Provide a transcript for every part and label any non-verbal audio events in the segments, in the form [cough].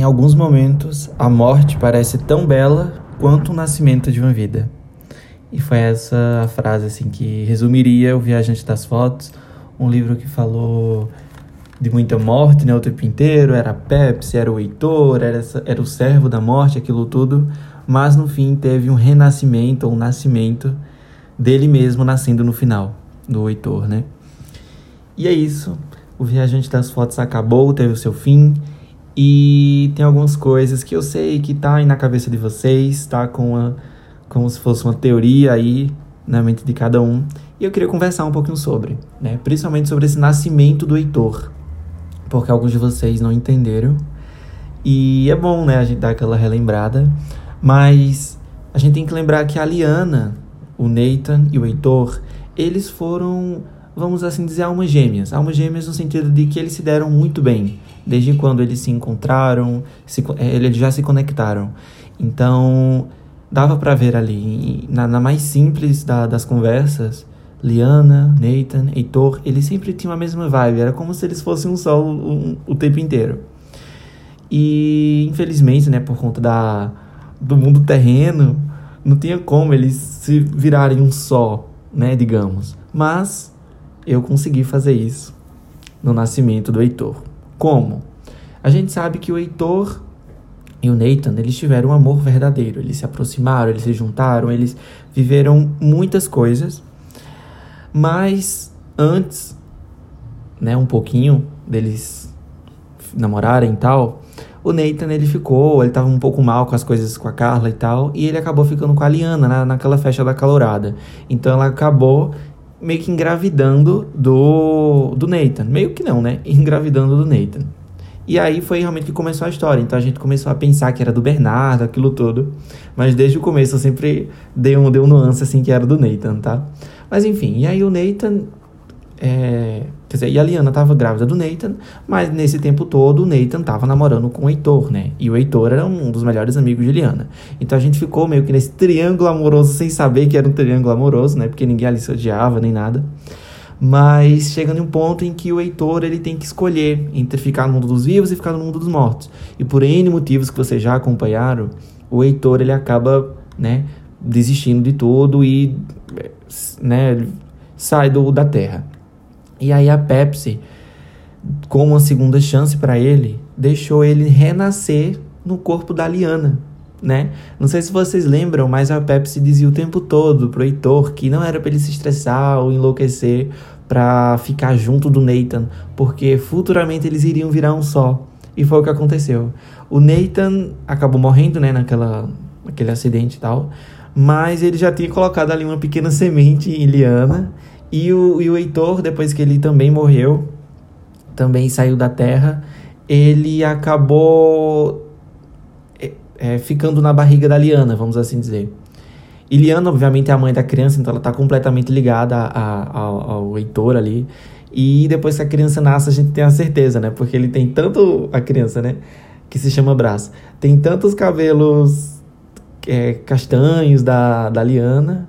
Em alguns momentos, a morte parece tão bela quanto o nascimento de uma vida. E foi essa a frase assim que resumiria O Viajante das Fotos, um livro que falou de muita morte né, o tempo inteiro, era Pepsi, era o Heitor, era, era o servo da morte, aquilo tudo, mas no fim teve um renascimento, um nascimento dele mesmo nascendo no final, do Heitor, né? E é isso, o Viajante das Fotos acabou, teve o seu fim, e tem algumas coisas que eu sei que tá aí na cabeça de vocês, tá com uma, como se fosse uma teoria aí na mente de cada um. E eu queria conversar um pouquinho sobre, né? Principalmente sobre esse nascimento do Heitor. Porque alguns de vocês não entenderam. E é bom, né, a gente dar aquela relembrada. Mas a gente tem que lembrar que a Liana, o Nathan e o Heitor, eles foram, vamos assim dizer, almas gêmeas. Almas gêmeas no sentido de que eles se deram muito bem desde quando eles se encontraram, se, é, eles já se conectaram. Então, dava para ver ali, na, na mais simples da, das conversas, Liana, Nathan, Heitor, eles sempre tinham a mesma vibe, era como se eles fossem um só o, o tempo inteiro. E, infelizmente, né, por conta da, do mundo terreno, não tinha como eles se virarem um só, né, digamos. Mas eu consegui fazer isso no nascimento do Heitor. Como? A gente sabe que o Heitor e o Nathan, eles tiveram um amor verdadeiro. Eles se aproximaram, eles se juntaram, eles viveram muitas coisas. Mas antes, né, um pouquinho deles namorarem e tal, o Nathan ele ficou, ele tava um pouco mal com as coisas com a Carla e tal, e ele acabou ficando com a Liana na, naquela festa da calorada. Então ela acabou meio que engravidando do, do Nathan. Meio que não, né? [laughs] Engravidando do Nathan. E aí foi realmente que começou a história. Então a gente começou a pensar que era do Bernardo, aquilo tudo. Mas desde o começo eu sempre dei um, dei um nuance assim que era do Nathan, tá? Mas enfim, e aí o Nathan é, quer dizer, e a Liana estava grávida do Nathan, mas nesse tempo todo o Nathan estava namorando com o Heitor, né? E o Heitor era um dos melhores amigos de Liana. Então a gente ficou meio que nesse triângulo amoroso sem saber que era um triângulo amoroso, né? Porque ninguém ali se odiava nem nada. Mas chega em um ponto em que o Heitor ele tem que escolher entre ficar no mundo dos vivos e ficar no mundo dos mortos. E por N motivos que vocês já acompanharam, o Heitor ele acaba, né, desistindo de tudo e né, sai do, da Terra. E aí a Pepsi, como uma segunda chance para ele, deixou ele renascer no corpo da Liana, né? Não sei se vocês lembram, mas a Pepsi dizia o tempo todo pro Heitor que não era para ele se estressar ou enlouquecer para ficar junto do Nathan, porque futuramente eles iriam virar um só. E foi o que aconteceu. O Nathan acabou morrendo, né, naquela, naquele acidente e tal, mas ele já tinha colocado ali uma pequena semente em Liana e o, e o Heitor, depois que ele também morreu, também saiu da Terra, ele acabou é, é, ficando na barriga da Liana, vamos assim dizer. E Liana, obviamente, é a mãe da criança, então ela está completamente ligada a, a, ao, Heitor ali. E depois que a criança nasce, a gente tem a certeza, né? Porque ele tem tanto. A criança, né? Que se chama Brás. Tem tantos cabelos é, castanhos da, da Liana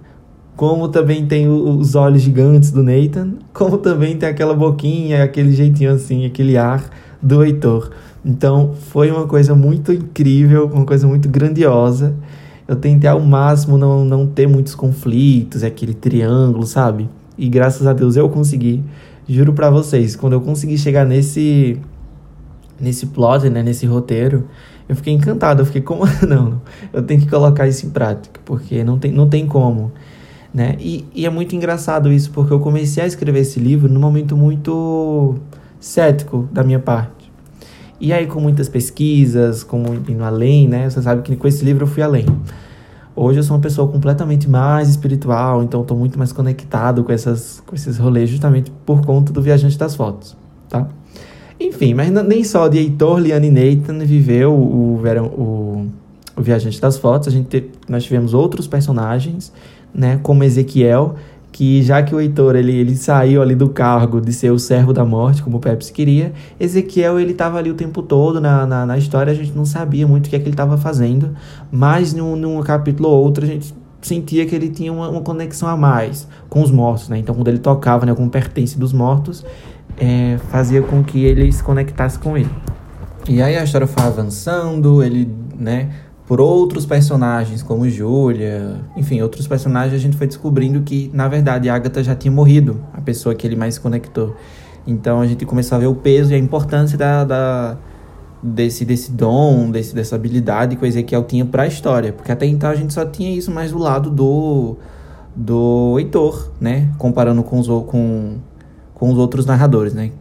como também tem os olhos gigantes do Nathan, como também tem aquela boquinha, aquele jeitinho assim, aquele ar do Heitor. Então foi uma coisa muito incrível, uma coisa muito grandiosa. Eu tentei ao máximo não, não ter muitos conflitos, aquele triângulo, sabe? E graças a Deus eu consegui. Juro para vocês, quando eu consegui chegar nesse nesse plot, né, nesse roteiro, eu fiquei encantado. Eu fiquei como [laughs] não, eu tenho que colocar isso em prática, porque não tem não tem como. Né? E, e é muito engraçado isso, porque eu comecei a escrever esse livro num momento muito cético da minha parte. E aí, com muitas pesquisas, como indo além, né? Você sabe que com esse livro eu fui além. Hoje eu sou uma pessoa completamente mais espiritual, então estou muito mais conectado com, essas, com esses rolês, justamente por conta do Viajante das Fotos, tá? Enfim, mas nem só de Heitor, Liane e Nathan viveu o, o, o Viajante das Fotos, a gente te, nós tivemos outros personagens né, como Ezequiel, que já que o Heitor ele, ele saiu ali do cargo de ser o servo da morte, como o Pepsi queria, Ezequiel ele estava ali o tempo todo na, na, na, história, a gente não sabia muito o que é que ele estava fazendo, mas num, num capítulo ou outro a gente sentia que ele tinha uma, uma, conexão a mais com os mortos, né? Então quando ele tocava né, algum pertence dos mortos, é, fazia com que ele se conectasse com ele. E aí a história foi avançando, ele, né, por outros personagens como Júlia, enfim, outros personagens a gente foi descobrindo que na verdade Agatha já tinha morrido, a pessoa que ele mais se conectou. Então a gente começou a ver o peso e a importância da, da desse, desse dom, desse, dessa habilidade que o Ezequiel tinha para a história, porque até então a gente só tinha isso mais do lado do do Heitor, né, comparando com os, com, com os outros narradores, né,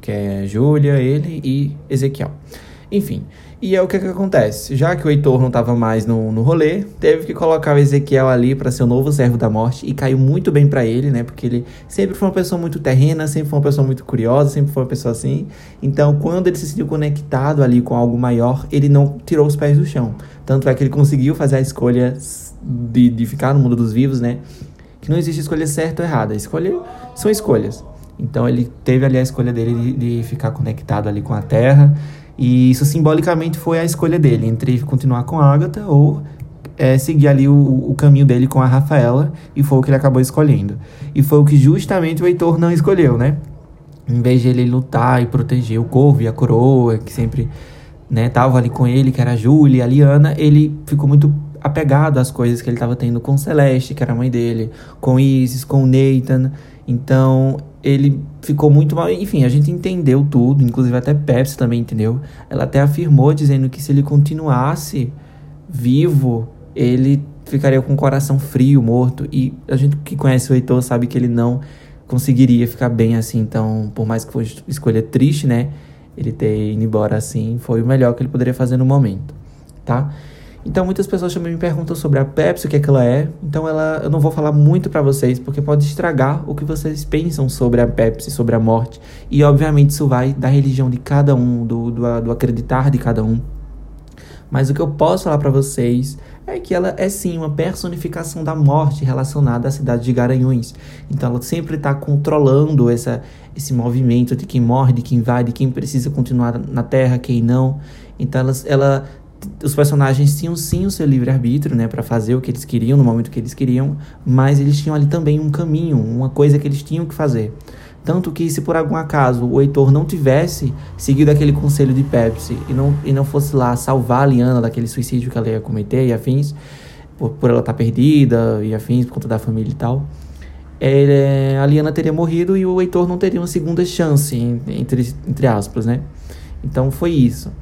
que é Júlia, ele e Ezequiel. Enfim, e é o que, que acontece. Já que o Heitor não estava mais no, no rolê, teve que colocar o Ezequiel ali para ser o novo servo da morte. E caiu muito bem para ele, né? Porque ele sempre foi uma pessoa muito terrena, sempre foi uma pessoa muito curiosa, sempre foi uma pessoa assim. Então, quando ele se sentiu conectado ali com algo maior, ele não tirou os pés do chão. Tanto é que ele conseguiu fazer a escolha de, de ficar no mundo dos vivos, né? Que não existe escolha certa ou errada. Escolha são escolhas. Então ele teve ali a escolha dele de, de ficar conectado ali com a Terra e isso simbolicamente foi a escolha dele, entre continuar com a Agatha ou é, seguir ali o, o, caminho dele com a Rafaela, e foi o que ele acabou escolhendo. E foi o que justamente o Heitor não escolheu, né? Em vez de ele lutar e proteger o Corvo e a Coroa, que sempre né, tava ali com ele, que era a Júlia, a Liana, ele ficou muito apegado às coisas que ele estava tendo com Celeste, que era a mãe dele, com Isis, com Nathan. Então, ele ficou muito mal. Enfim, a gente entendeu tudo, inclusive até Pepsi também entendeu. Ela até afirmou dizendo que se ele continuasse vivo, ele ficaria com o coração frio, morto. E a gente que conhece o Heitor sabe que ele não conseguiria ficar bem assim. Então, por mais que fosse escolha triste, né? Ele ter ido embora assim foi o melhor que ele poderia fazer no momento, tá? Então muitas pessoas também me perguntam sobre a Pepsi, o que é que ela é. Então ela, eu não vou falar muito para vocês, porque pode estragar o que vocês pensam sobre a Pepsi, sobre a morte. E obviamente isso vai da religião de cada um, do, do, do acreditar de cada um. Mas o que eu posso falar para vocês é que ela é sim uma personificação da morte relacionada à cidade de Garanhuns. Então ela sempre está controlando essa, esse movimento de quem morre, de quem vai, de quem precisa continuar na Terra, quem não. Então ela, ela os personagens tinham sim o seu livre-arbítrio, né, para fazer o que eles queriam no momento que eles queriam, mas eles tinham ali também um caminho, uma coisa que eles tinham que fazer. Tanto que se por algum acaso o Heitor não tivesse seguido aquele conselho de Pepsi e não, e não fosse lá salvar a Liana daquele suicídio que ela ia cometer e afins, por, por ela estar tá perdida e afins por conta da família e tal, ele, a Liana teria morrido e o Heitor não teria uma segunda chance, entre, entre aspas, né? Então foi isso.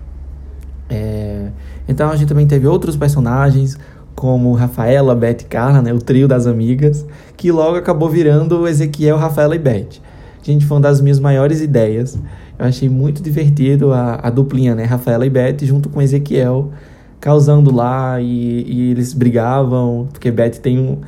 É, então a gente também teve outros personagens, como Rafaela, Beth e Carla, né, o trio das amigas, que logo acabou virando Ezequiel, Rafaela e Beth. Gente, foi uma das minhas maiores ideias. Eu achei muito divertido a, a duplinha, né, Rafaela e Beth, junto com Ezequiel, causando lá e, e eles brigavam, porque Beth tem um,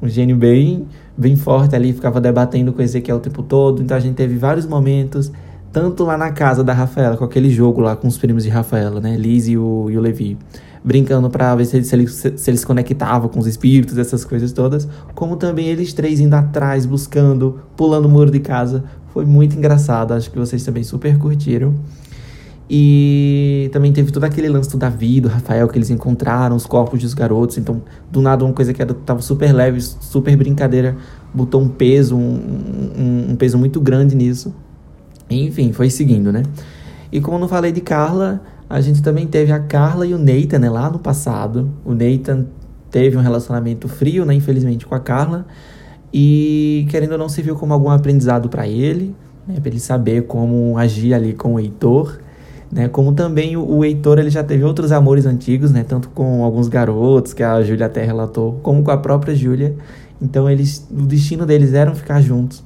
um gênio bem, bem forte ali, ficava debatendo com Ezequiel o tempo todo. Então a gente teve vários momentos tanto lá na casa da Rafaela, com aquele jogo lá com os primos de Rafaela, né? Liz e o, e o Levi. Brincando pra ver se eles, se, eles, se eles conectavam com os espíritos, essas coisas todas. Como também eles três indo atrás, buscando, pulando o muro de casa. Foi muito engraçado. Acho que vocês também super curtiram. E também teve todo aquele lance do Davi, do Rafael, que eles encontraram, os corpos dos garotos. Então, do nada, uma coisa que era, tava super leve, super brincadeira, botou um peso, um, um, um peso muito grande nisso. Enfim, foi seguindo, né? E como não falei de Carla, a gente também teve a Carla e o Nathan, né, lá no passado. O Nathan teve um relacionamento frio, né, infelizmente, com a Carla. E querendo ou não, serviu como algum aprendizado para ele, né, para ele saber como agir ali com o Heitor. Né, como também o, o Heitor ele já teve outros amores antigos, né, tanto com alguns garotos que a Júlia até relatou, como com a própria Júlia. Então eles, o destino deles era ficar juntos.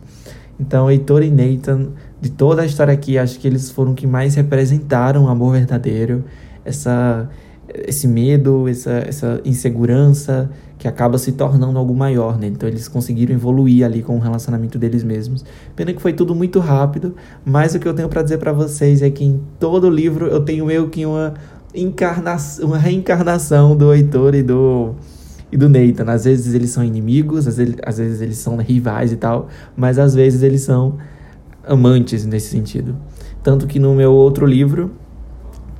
Então Heitor e Nathan de toda a história aqui, acho que eles foram que mais representaram o amor verdadeiro, essa, esse medo, essa, essa insegurança que acaba se tornando algo maior, né? Então eles conseguiram evoluir ali com o relacionamento deles mesmos. Pena que foi tudo muito rápido, mas o que eu tenho para dizer para vocês é que em todo livro eu tenho meio que uma encarnação, uma reencarnação do Heitor e do e do Nathan. Às vezes eles são inimigos, às vezes, às vezes eles são rivais e tal, mas às vezes eles são amantes nesse sentido. Tanto que no meu outro livro,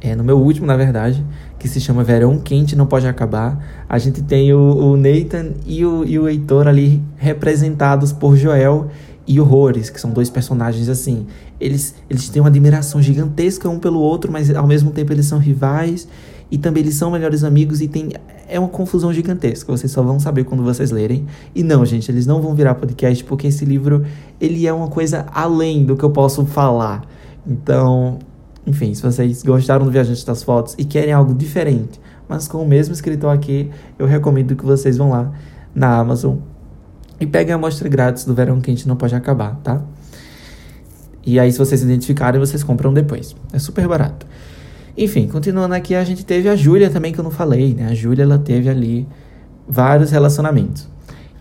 é, no meu último, na verdade, que se chama Verão Quente Não Pode Acabar, a gente tem o, o Nathan e o, e o Heitor ali representados por Joel, e Horrores, que são dois personagens assim. Eles, eles têm uma admiração gigantesca um pelo outro, mas ao mesmo tempo eles são rivais e também eles são melhores amigos e tem é uma confusão gigantesca. Vocês só vão saber quando vocês lerem. E não, gente, eles não vão virar podcast porque esse livro ele é uma coisa além do que eu posso falar. Então, enfim, se vocês gostaram do Viajante das Fotos e querem algo diferente, mas com o mesmo escritor aqui, eu recomendo que vocês vão lá na Amazon e peguem a amostra grátis do Verão Quente Não Pode Acabar, tá? E aí, se vocês identificarem, vocês compram depois. É super barato. Enfim, continuando aqui, a gente teve a Júlia também, que eu não falei, né? A Júlia, ela teve ali vários relacionamentos.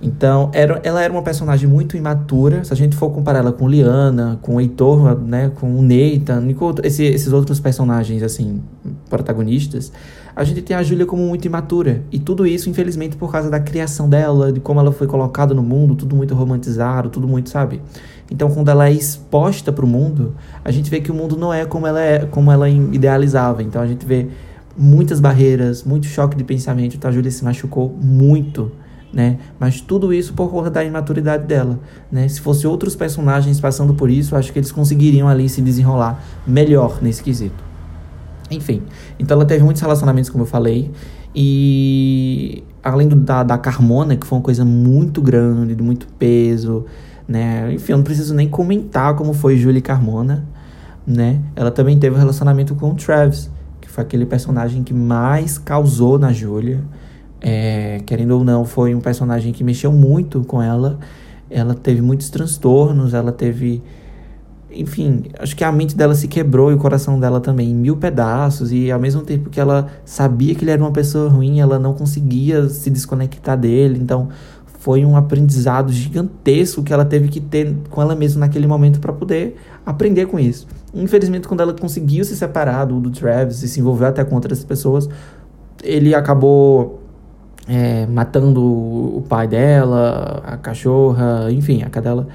Então, era, ela era uma personagem muito imatura. Se a gente for comparar ela com Liana, com Heitor, né, com o Nathan, com esse, esses outros personagens, assim, protagonistas, a gente tem a Júlia como muito imatura. E tudo isso, infelizmente, por causa da criação dela, de como ela foi colocada no mundo, tudo muito romantizado, tudo muito, sabe? Então, quando ela é exposta para o mundo, a gente vê que o mundo não é como ela é, como ela idealizava. Então, a gente vê muitas barreiras, muito choque de pensamento. Então, a Júlia se machucou muito, né? Mas tudo isso por conta da imaturidade dela, né? Se fosse outros personagens passando por isso, acho que eles conseguiriam ali se desenrolar melhor nesse quesito. Enfim, então ela teve muitos relacionamentos, como eu falei, e além do, da, da Carmona, que foi uma coisa muito grande, de muito peso, né? Enfim, eu não preciso nem comentar como foi Julie Carmona, né? Ela também teve um relacionamento com o Travis, que foi aquele personagem que mais causou na Julia. É, querendo ou não, foi um personagem que mexeu muito com ela. Ela teve muitos transtornos, ela teve. Enfim, acho que a mente dela se quebrou e o coração dela também em mil pedaços. E ao mesmo tempo que ela sabia que ele era uma pessoa ruim, ela não conseguia se desconectar dele. Então, foi um aprendizado gigantesco que ela teve que ter com ela mesma naquele momento para poder aprender com isso. Infelizmente, quando ela conseguiu se separar do, do Travis e se envolver até com outras pessoas, ele acabou é, matando o pai dela, a cachorra, enfim, a cadela.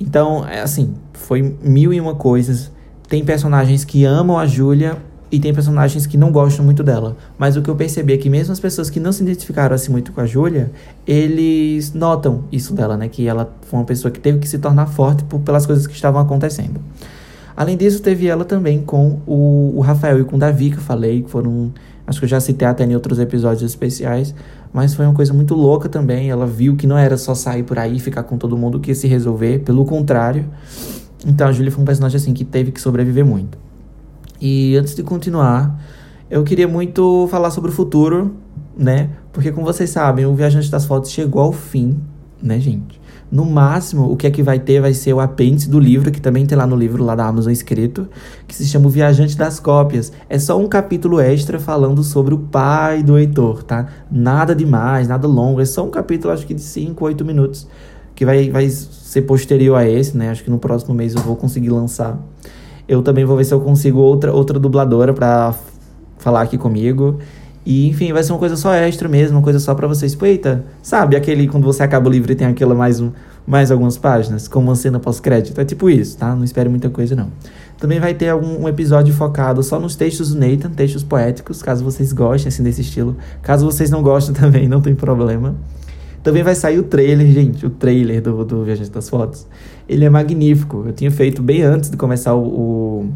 Então, é assim, foi mil e uma coisas. Tem personagens que amam a Júlia e tem personagens que não gostam muito dela. Mas o que eu percebi é que mesmo as pessoas que não se identificaram assim muito com a Júlia, eles notam isso dela, né? Que ela foi uma pessoa que teve que se tornar forte por, pelas coisas que estavam acontecendo. Além disso, teve ela também com o, o Rafael e com o Davi, que eu falei, que foram. Acho que eu já citei até em outros episódios especiais, mas foi uma coisa muito louca também. Ela viu que não era só sair por aí e ficar com todo mundo que ia se resolver, pelo contrário. Então a Júlia foi um personagem assim que teve que sobreviver muito. E antes de continuar, eu queria muito falar sobre o futuro, né? Porque como vocês sabem, o Viajante das Fotos chegou ao fim, né, gente? No máximo, o que é que vai ter vai ser o apêndice do livro, que também tem lá no livro lá da Amazon escrito, que se chama O Viajante das Cópias. É só um capítulo extra falando sobre o pai do Heitor, tá? Nada demais, nada longo, é só um capítulo, acho que de 5, 8 minutos, que vai, vai ser posterior a esse, né? Acho que no próximo mês eu vou conseguir lançar. Eu também vou ver se eu consigo outra, outra dubladora para falar aqui comigo. E, enfim, vai ser uma coisa só extra mesmo, uma coisa só para vocês. Tipo, eita, sabe aquele quando você acaba o livro e tem aquela mais, um, mais algumas páginas, como uma cena pós-crédito? É tipo isso, tá? Não espere muita coisa, não. Também vai ter algum um episódio focado só nos textos do Nathan, textos poéticos, caso vocês gostem, assim, desse estilo. Caso vocês não gostem [laughs] também, não tem problema. Também vai sair o trailer, gente, o trailer do, do Viajante das Fotos. Ele é magnífico. Eu tinha feito bem antes de começar o, o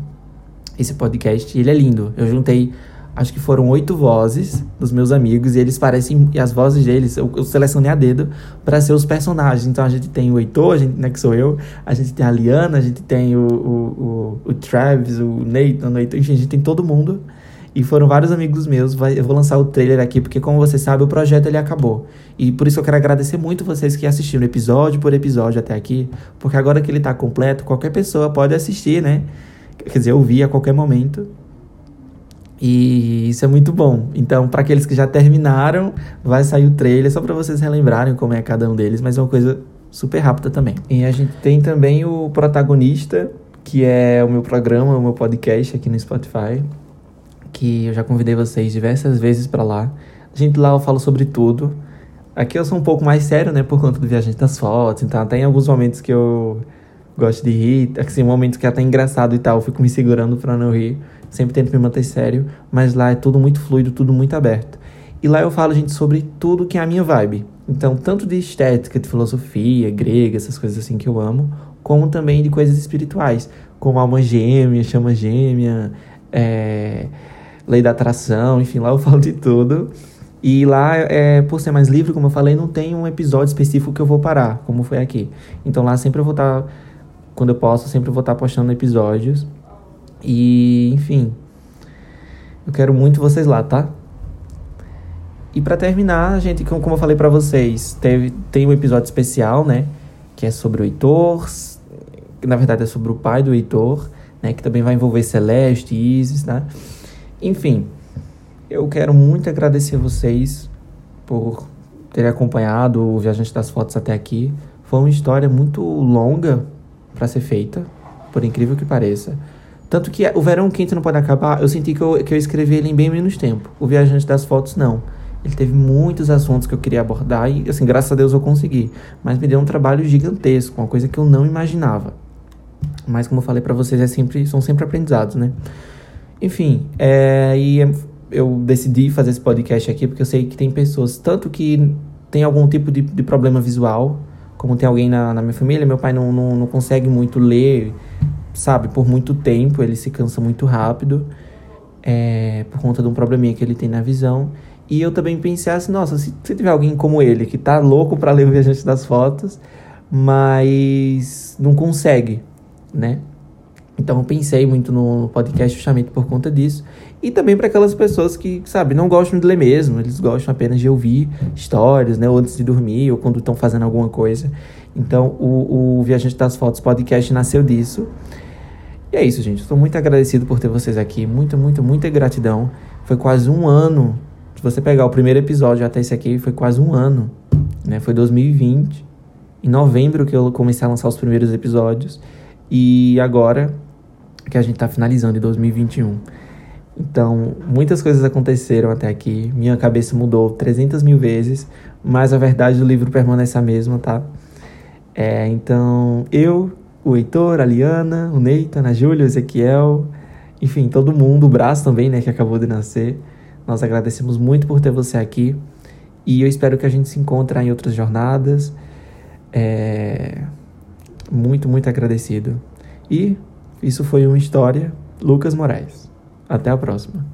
esse podcast ele é lindo. Eu juntei, acho que foram oito vozes dos meus amigos e eles parecem, e as vozes deles eu, eu selecionei a dedo para ser os personagens. Então a gente tem o Heitor, a gente, né, que sou eu, a gente tem a Liana, a gente tem o, o, o, o Travis, o Nathan, o Heitor, enfim, a gente tem todo mundo. E foram vários amigos meus. Vai, eu vou lançar o trailer aqui, porque como você sabe, o projeto ele acabou. E por isso eu quero agradecer muito vocês que assistiram episódio por episódio até aqui. Porque agora que ele tá completo, qualquer pessoa pode assistir, né? Quer dizer, ouvir a qualquer momento. E isso é muito bom. Então, para aqueles que já terminaram, vai sair o trailer só para vocês relembrarem como é cada um deles, mas é uma coisa super rápida também. E a gente tem também o protagonista, que é o meu programa, o meu podcast aqui no Spotify que eu já convidei vocês diversas vezes para lá. A gente lá eu falo sobre tudo. Aqui eu sou um pouco mais sério, né, por conta do Viajante das Fotos, então até em alguns momentos que eu gosto de rir, assim, momentos que é até engraçado e tal, eu fico me segurando para não rir, sempre tento me manter sério, mas lá é tudo muito fluido, tudo muito aberto. E lá eu falo, gente, sobre tudo que é a minha vibe. Então, tanto de estética, de filosofia, grega, essas coisas assim que eu amo, como também de coisas espirituais, como alma gêmea, chama gêmea, é, lei da atração, enfim, lá eu falo de tudo. E lá, é, por ser mais livre, como eu falei, não tem um episódio específico que eu vou parar, como foi aqui. Então lá sempre eu vou estar, tá, quando eu posso, sempre eu vou estar tá postando episódios. E, enfim, eu quero muito vocês lá, tá? E para terminar, gente, como eu falei para vocês, teve, tem um episódio especial, né? Que é sobre o Heitor, que na verdade é sobre o pai do Heitor, né? Que também vai envolver Celeste, Isis, né? Enfim, eu quero muito agradecer vocês por terem acompanhado o Viajante das Fotos até aqui. Foi uma história muito longa para ser feita, por incrível que pareça. Tanto que o Verão Quente Não Pode Acabar, eu senti que eu, que eu escrevi ele em bem menos tempo. O Viajante das Fotos, não. Ele teve muitos assuntos que eu queria abordar e, assim, graças a Deus eu consegui. Mas me deu um trabalho gigantesco, uma coisa que eu não imaginava. Mas, como eu falei para vocês, é sempre, são sempre aprendizados, né? Enfim, é, e eu decidi fazer esse podcast aqui porque eu sei que tem pessoas, tanto que tem algum tipo de, de problema visual, como tem alguém na, na minha família, meu pai não, não, não consegue muito ler, sabe, por muito tempo, ele se cansa muito rápido, é, por conta de um probleminha que ele tem na visão. E eu também pensei assim, nossa, se, se tiver alguém como ele, que tá louco para ler o Viajante das Fotos, mas não consegue, né? Então eu pensei muito no podcast justamente por conta disso. E também para aquelas pessoas que, sabe, não gostam de ler mesmo, eles gostam apenas de ouvir histórias, né? Ou antes de dormir, ou quando estão fazendo alguma coisa. Então o, o Viajante das Fotos podcast nasceu disso. E é isso, gente. Estou muito agradecido por ter vocês aqui. Muito, muito, muita gratidão. Foi quase um ano. Se você pegar o primeiro episódio até esse aqui, foi quase um ano. Né? Foi 2020. Em novembro que eu comecei a lançar os primeiros episódios. E agora que a gente está finalizando em 2021. Então, muitas coisas aconteceram até aqui. Minha cabeça mudou 300 mil vezes, mas a verdade do livro permanece a mesma, tá? É, então, eu, o Heitor, a Liana, o Neita, a Júlia, o Ezequiel, enfim, todo mundo, o Braço também, né, que acabou de nascer. Nós agradecemos muito por ter você aqui e eu espero que a gente se encontre em outras jornadas. É... Muito, muito agradecido. E isso foi uma história, Lucas Moraes. Até a próxima.